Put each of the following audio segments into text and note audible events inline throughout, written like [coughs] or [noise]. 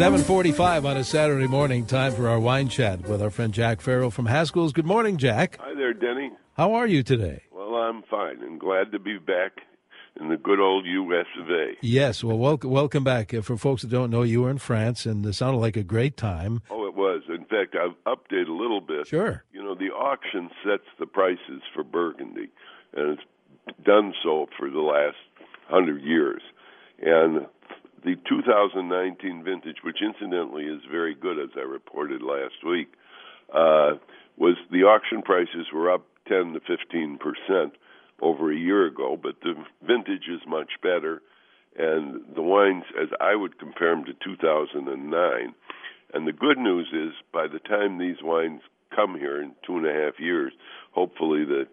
745 on a Saturday morning, time for our wine chat with our friend Jack Farrell from Haskell's. Good morning, Jack. Hi there, Denny. How are you today? Well, I'm fine and glad to be back in the good old U.S. of A. Yes, well, welcome, welcome back. Uh, For folks that don't know, you were in France, and it sounded like a great time. Oh, it was. In fact, I've updated a little bit. Sure. You know, the auction sets the prices for Burgundy, and it's done so for the last hundred years. And the 2019 vintage, which incidentally is very good, as I reported last week, uh, was the auction prices were up 10 to 15 percent over a year ago, but the vintage is much better, and the wines, as I would compare them to 2009. And the good news is, by the time these wines come here in two and a half years, hopefully the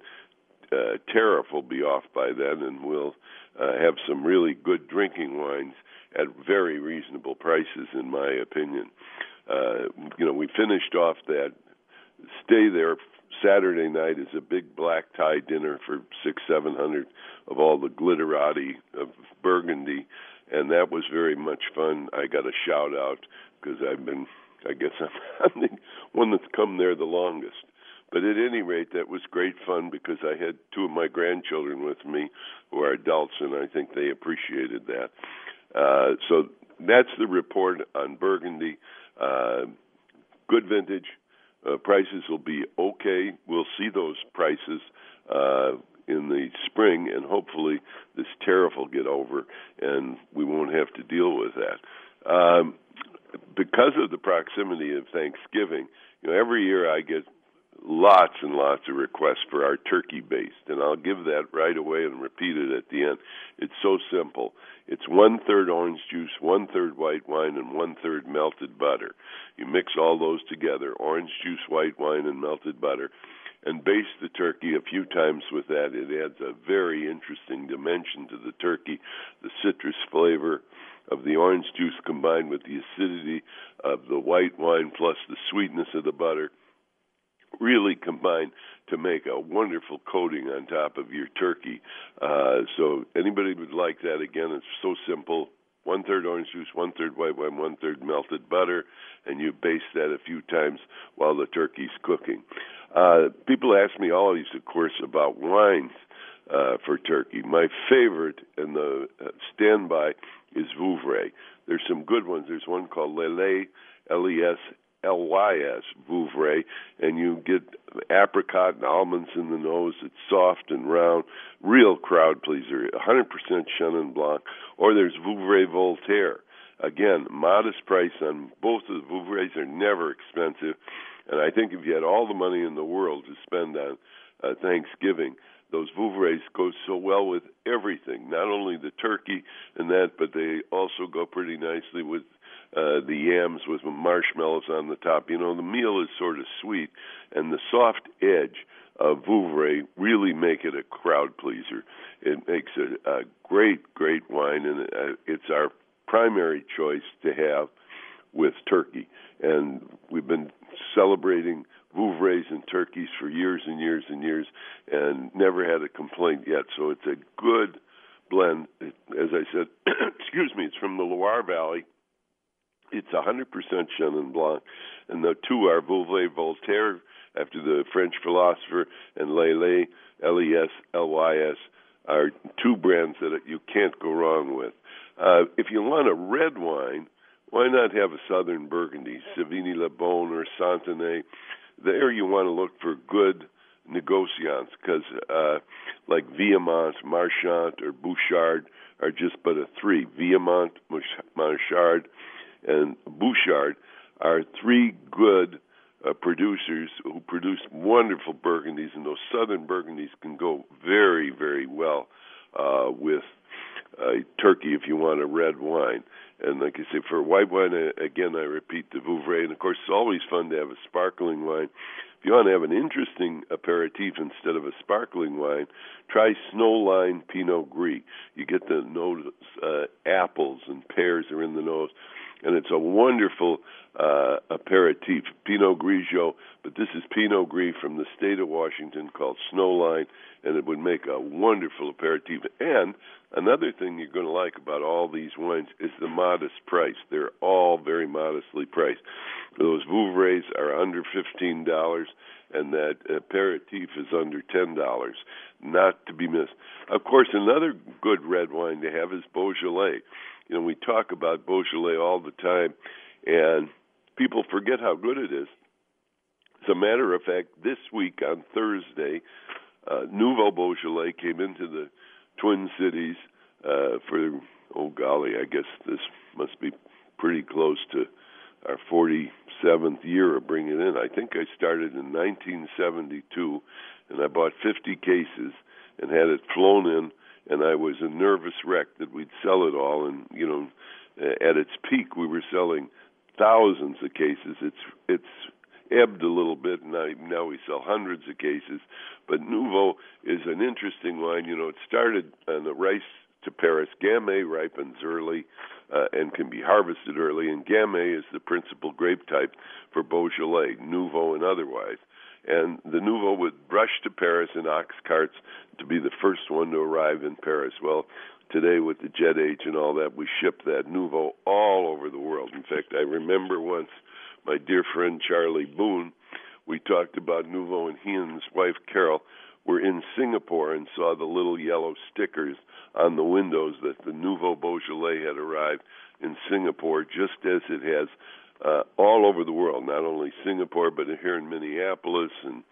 uh, tariff will be off by then, and we'll uh, have some really good drinking wines at very reasonable prices, in my opinion. Uh, you know, we finished off that stay there Saturday night is a big black tie dinner for six, seven hundred of all the glitterati of Burgundy, and that was very much fun. I got a shout out because I've been, I guess I'm, [laughs] I'm the one that's come there the longest. But at any rate, that was great fun because I had two of my grandchildren with me who are adults, and I think they appreciated that. Uh, so that's the report on Burgundy. Uh, good vintage. Uh, prices will be okay. We'll see those prices uh, in the spring, and hopefully this tariff will get over, and we won't have to deal with that. Um, because of the proximity of Thanksgiving, you know, every year I get lots and lots of requests for our turkey based, and I'll give that right away and repeat it at the end. It's so simple. It's one third orange juice, one third white wine, and one third melted butter. You mix all those together orange juice, white wine, and melted butter and baste the turkey a few times with that. It adds a very interesting dimension to the turkey, the citrus flavor of the orange juice combined with the acidity of the white wine plus the sweetness of the butter really combine to make a wonderful coating on top of your turkey. Uh, so anybody would like that again, it's so simple. One third orange juice, one third white wine, one third melted butter, and you baste that a few times while the turkey's cooking. Uh, people ask me always, of course, about wines uh, for turkey. My favorite and the uh, standby is Vouvray. There's some good ones. There's one called Les Lys, L-E-S L-Y-S, Vouvray, and you get apricot and almonds in the nose. It's soft and round, real crowd pleaser, 100% Chenin Blanc. Or there's Vouvray Voltaire. Again, modest price on both of the Vouvrays are never expensive, and I think if you had all the money in the world to spend on uh, Thanksgiving, those Vouvrays go so well with everything, not only the turkey and that, but they also go pretty nicely with uh, the yams with marshmallows on the top. You know, the meal is sort of sweet, and the soft edge of Vouvray really make it a crowd pleaser. It makes it a great, great wine, and uh, it's our primary choice to have with turkey. And we've been celebrating Vouvrays and turkeys for years and years and years, and never had a complaint yet. So it's a good blend. As I said, [coughs] excuse me, it's from the Loire Valley it's 100% Chenin Blanc, and the two are Vouvray Voltaire, after the French philosopher, and Les Lys, L-E-S-L-Y-S, are two brands that you can't go wrong with. Uh, if you want a red wine, why not have a Southern Burgundy, Savigny-lès-Beaune or Santenay? There you want to look for good negociants because, uh, like Viamont, Marchant, or Bouchard are just but a three. Viamont, Marchard, and Bouchard are three good uh, producers who produce wonderful burgundies, and those southern burgundies can go very, very well uh, with uh, turkey if you want a red wine. And like I say, for white wine, uh, again, I repeat the Vouvray. And of course, it's always fun to have a sparkling wine. If you want to have an interesting aperitif instead of a sparkling wine, try Snowline Pinot Gris. You get the nose, uh, apples and pears are in the nose and it's a wonderful uh, aperitif, Pinot Grigio. But this is Pinot Gris from the state of Washington called Snowline, and it would make a wonderful aperitif. And another thing you're going to like about all these wines is the modest price. They're all very modestly priced. Those Vouvrays are under fifteen dollars, and that aperitif is under ten dollars. Not to be missed. Of course, another good red wine to have is Beaujolais. You know, we talk about Beaujolais all the time, and people forget how good it is. As a matter of fact, this week on Thursday, uh, Nouveau Beaujolais came into the Twin Cities uh, for, oh golly, I guess this must be pretty close to our 47th year of bringing it in. I think I started in 1972, and I bought 50 cases and had it flown in, and I was a nervous wreck that we'd sell it all. And you know, at its peak, we were selling thousands of cases. It's it's ebbed a little bit, and I, now we sell hundreds of cases. But Nouveau is an interesting wine. You know, it started on the rice to Paris. Gamay ripens early uh, and can be harvested early, and Gamay is the principal grape type for Beaujolais, Nouveau and otherwise. And the Nouveau would rush to Paris in ox carts to be the first one to arrive in Paris. Well, today with the jet age and all that, we ship that Nouveau all over the world. In fact, I remember once my dear friend Charlie Boone, we talked about Nouveau, and he and his wife Carol were in Singapore and saw the little yellow stickers on the windows that the Nouveau Beaujolais had arrived in Singapore, just as it has uh, all over the world, not only Singapore, but here in Minneapolis and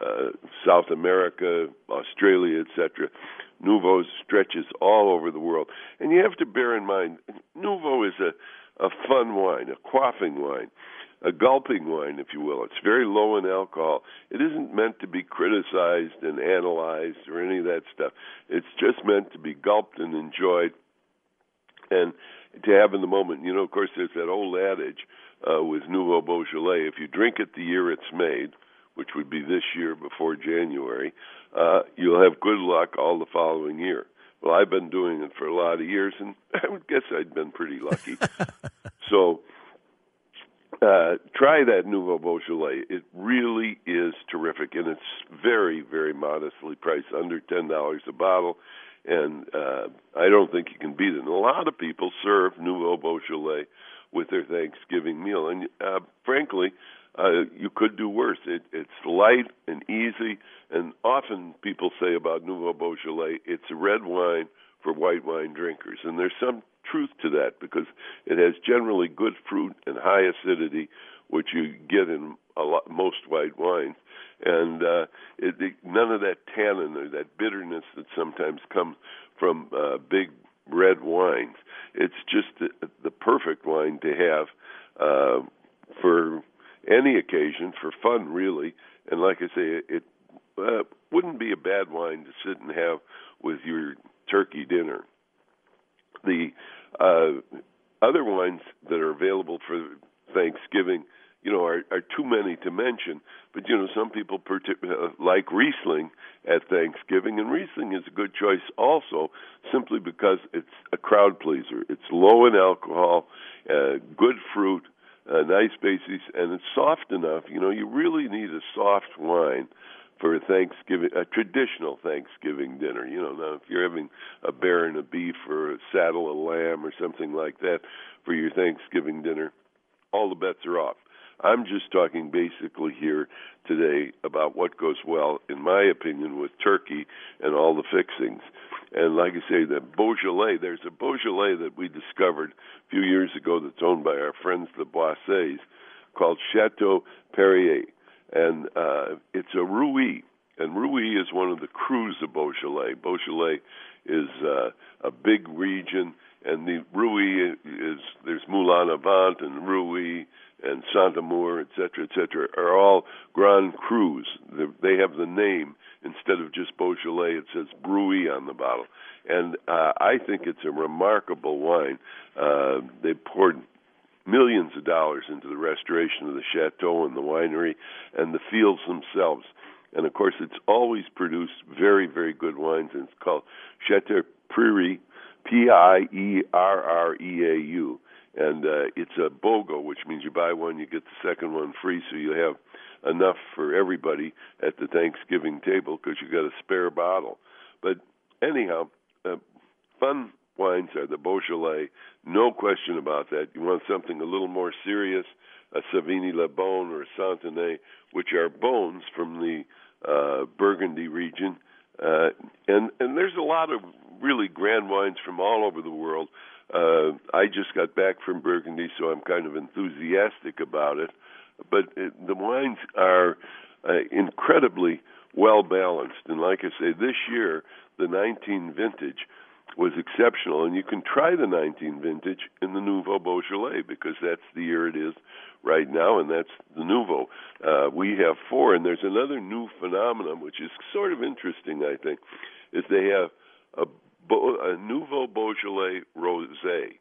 uh, South America, Australia, etc. Nouveau stretches all over the world, and you have to bear in mind, Nouveau is a a fun wine, a quaffing wine a gulping wine, if you will. It's very low in alcohol. It isn't meant to be criticized and analyzed or any of that stuff. It's just meant to be gulped and enjoyed and to have in the moment. You know, of course, there's that old adage uh, with Nouveau Beaujolais if you drink it the year it's made, which would be this year before January, uh, you'll have good luck all the following year. Well, I've been doing it for a lot of years, and [laughs] I would guess I'd been pretty lucky. [laughs] so, uh, try that Nouveau Beaujolais. It really is terrific, and it's very, very modestly priced, under ten dollars a bottle. And uh, I don't think you can beat it. And a lot of people serve Nouveau Beaujolais with their Thanksgiving meal, and uh, frankly, uh, you could do worse. It, it's light and easy, and often people say about Nouveau Beaujolais, it's a red wine for white wine drinkers, and there's some truth to that because it has generally good fruit and high acidity, which you get in a lot most white wines, and uh, it, it, none of that tannin or that bitterness that sometimes comes from uh, big red wines. It's just the, the perfect wine to have uh, for any occasion, for fun, really. And like I say, it, uh, wouldn't be a bad wine to sit and have with your turkey dinner the uh, other wines that are available for Thanksgiving, you know, are, are too many to mention. But you know, some people partic- uh, like Riesling at Thanksgiving, and Riesling is a good choice also, simply because it's a crowd pleaser. It's low in alcohol, uh, good fruit, uh, nice basis, and it's soft enough. You know, you really need a soft wine for a Thanksgiving, a traditional Thanksgiving dinner. You know, now if you're having a bear and a beef or a saddle of lamb or something like that for your Thanksgiving dinner, all the bets are off. I'm just talking basically here today about what goes well, in my opinion, with turkey and all the fixings. And like I say, the Beaujolais, there's a Beaujolais that we discovered a few years ago that's owned by our friends the Boissets called Chateau Perrier and uh, it's a Brouilly, and Brouilly is one of the crus of Beaujolais. Beaujolais is uh, a big region, and the Brouilly is there's Moulin-à-Vent and Rouy and Saint Amour, et cetera, et cetera, are all Grand Crus. They have the name instead of just Beaujolais. It says Brouilly on the bottle, and uh, I think it's a remarkable wine. Uh, they poured millions of dollars into the restoration of the chateau and the winery and the fields themselves. And of course, it's always produced very, very good wines, and it's called Chateau Prairie, P I E R R E A U. and uh, it's a BOGO, which means you buy one, you get the second one free, so you have enough for everybody at the Thanksgiving table because you got a spare bottle. But anyhow, uh, fun wines are the Beaujolais, no question about that. You want something a little more serious, a Savigny-lès-Beaune or a Santenay, which are bones from the uh, Burgundy region. Uh, and and there's a lot of really grand wines from all over the world. Uh, I just got back from Burgundy, so I'm kind of enthusiastic about it. But it, the wines are uh, incredibly well balanced, and like I say, this year the 19 vintage was exceptional, and you can try the 19 vintage in the Nouveau Beaujolais because that's the year it is right now, and that's the Nouveau. Uh, we have four, and there's another new phenomenon which is sort of interesting. I think is they have a, Bo- a Nouveau Beaujolais rosé,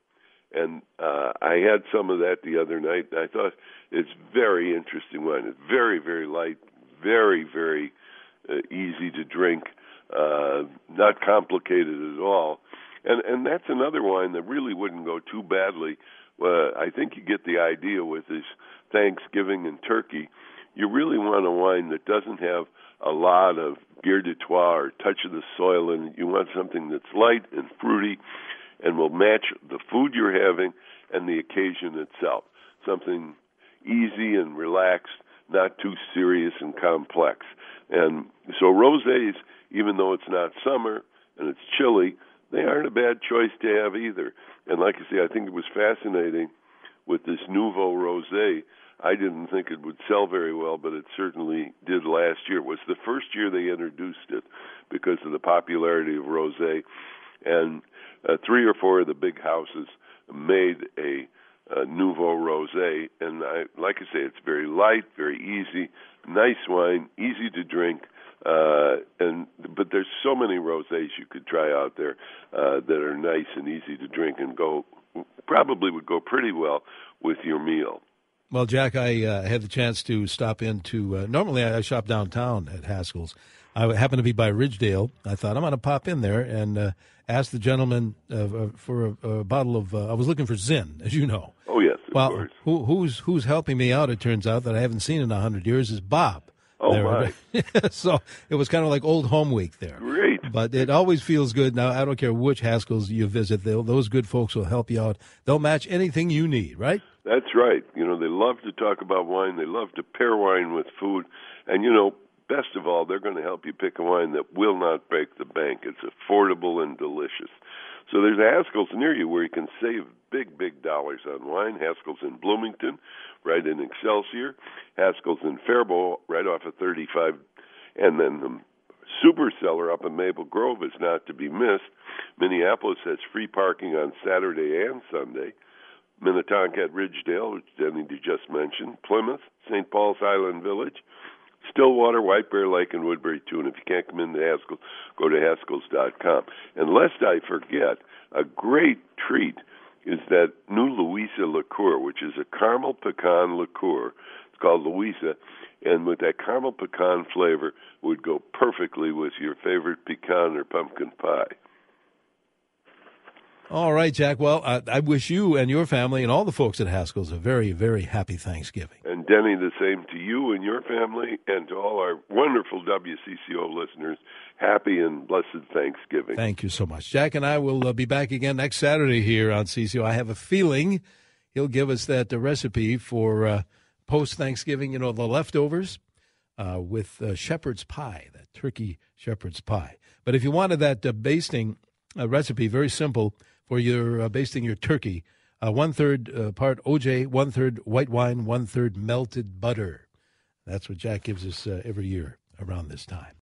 and uh, I had some of that the other night. I thought it's very interesting wine. It's very very light, very very uh, easy to drink uh, not complicated at all. And and that's another wine that really wouldn't go too badly. Uh, I think you get the idea with this Thanksgiving and turkey. You really want a wine that doesn't have a lot of goût de terroir or touch of the soil it. You want something that's light and fruity and will match the food you're having and the occasion itself. Something easy and relaxed, not too serious and complex. And so rosés even though it's not summer and it's chilly, they aren't a bad choice to have either. And like I say, I think it was fascinating with this Nouveau Rosé. I didn't think it would sell very well, but it certainly did last year. It was the first year they introduced it because of the popularity of rosé, and uh, three or four of the big houses made a, a Nouveau Rosé. And I, like I say, it's very light, very easy, nice wine, easy to drink, uh, and but there's so many rosés you could try out there uh, that are nice and easy to drink and go probably would go pretty well with your meal. Well, Jack, I uh, had the chance to stop into. Uh, normally, I shop downtown at Haskell's. I happened to be by Ridgedale. I thought I'm going to pop in there and uh, ask the gentleman uh, uh, for a, a, bottle of. Uh, I was looking for Zin, as you know. Oh yes, well, who, who's who's helping me out? It turns out that I haven't seen in a hundred years is Bob. Oh there. my! [laughs] so it was kind of like old home week there. Great, but it always feels good. Now I don't care which Haskell's you visit; those good folks will help you out. They'll match anything you need, right? That's right. You know they love to talk about wine. They love to pair wine with food, and you know best of all, they're going to help you pick a wine that will not break the bank. It's affordable and delicious. So there's a Haskell's near you where you can save big, big dollars on wine. Haskell's in Bloomington, right in Excelsior. Haskell's in Faribault, right off of 35. And then the super seller up in Maple Grove is not to be missed. Minneapolis has free parking on Saturday and Sunday. Minnetonka at Ridgedale, which Denny just mentioned. Plymouth, St. Paul's Highland Village. Stillwater, White Bear Lake, and Woodbury too. And if you can't come into Haskell, go to Haskells.com. And lest I forget, a great treat is that new Louisa liqueur, which is a caramel pecan liqueur. It's called Louisa, and with that caramel pecan flavor would go perfectly with your favorite pecan or pumpkin pie. All right, Jack. Well, I, I, wish you and your family and all the folks at Haskell's a very, very happy Thanksgiving. And Denny, the same to you and your family, and to all our wonderful WCCO listeners. Happy and blessed Thanksgiving. Thank you so much. Jack and I will uh, be back again next Saturday here on CCO. I have a feeling he'll give us that uh, recipe for uh, post Thanksgiving, you know, the leftovers uh, with uh, shepherd's pie, that turkey shepherd's pie. But if you wanted that uh, basting recipe, very simple for your uh, basting your turkey. Uh, one third uh, part OJ, one third white wine, one third melted butter. That's what Jack gives us uh, every year around this time.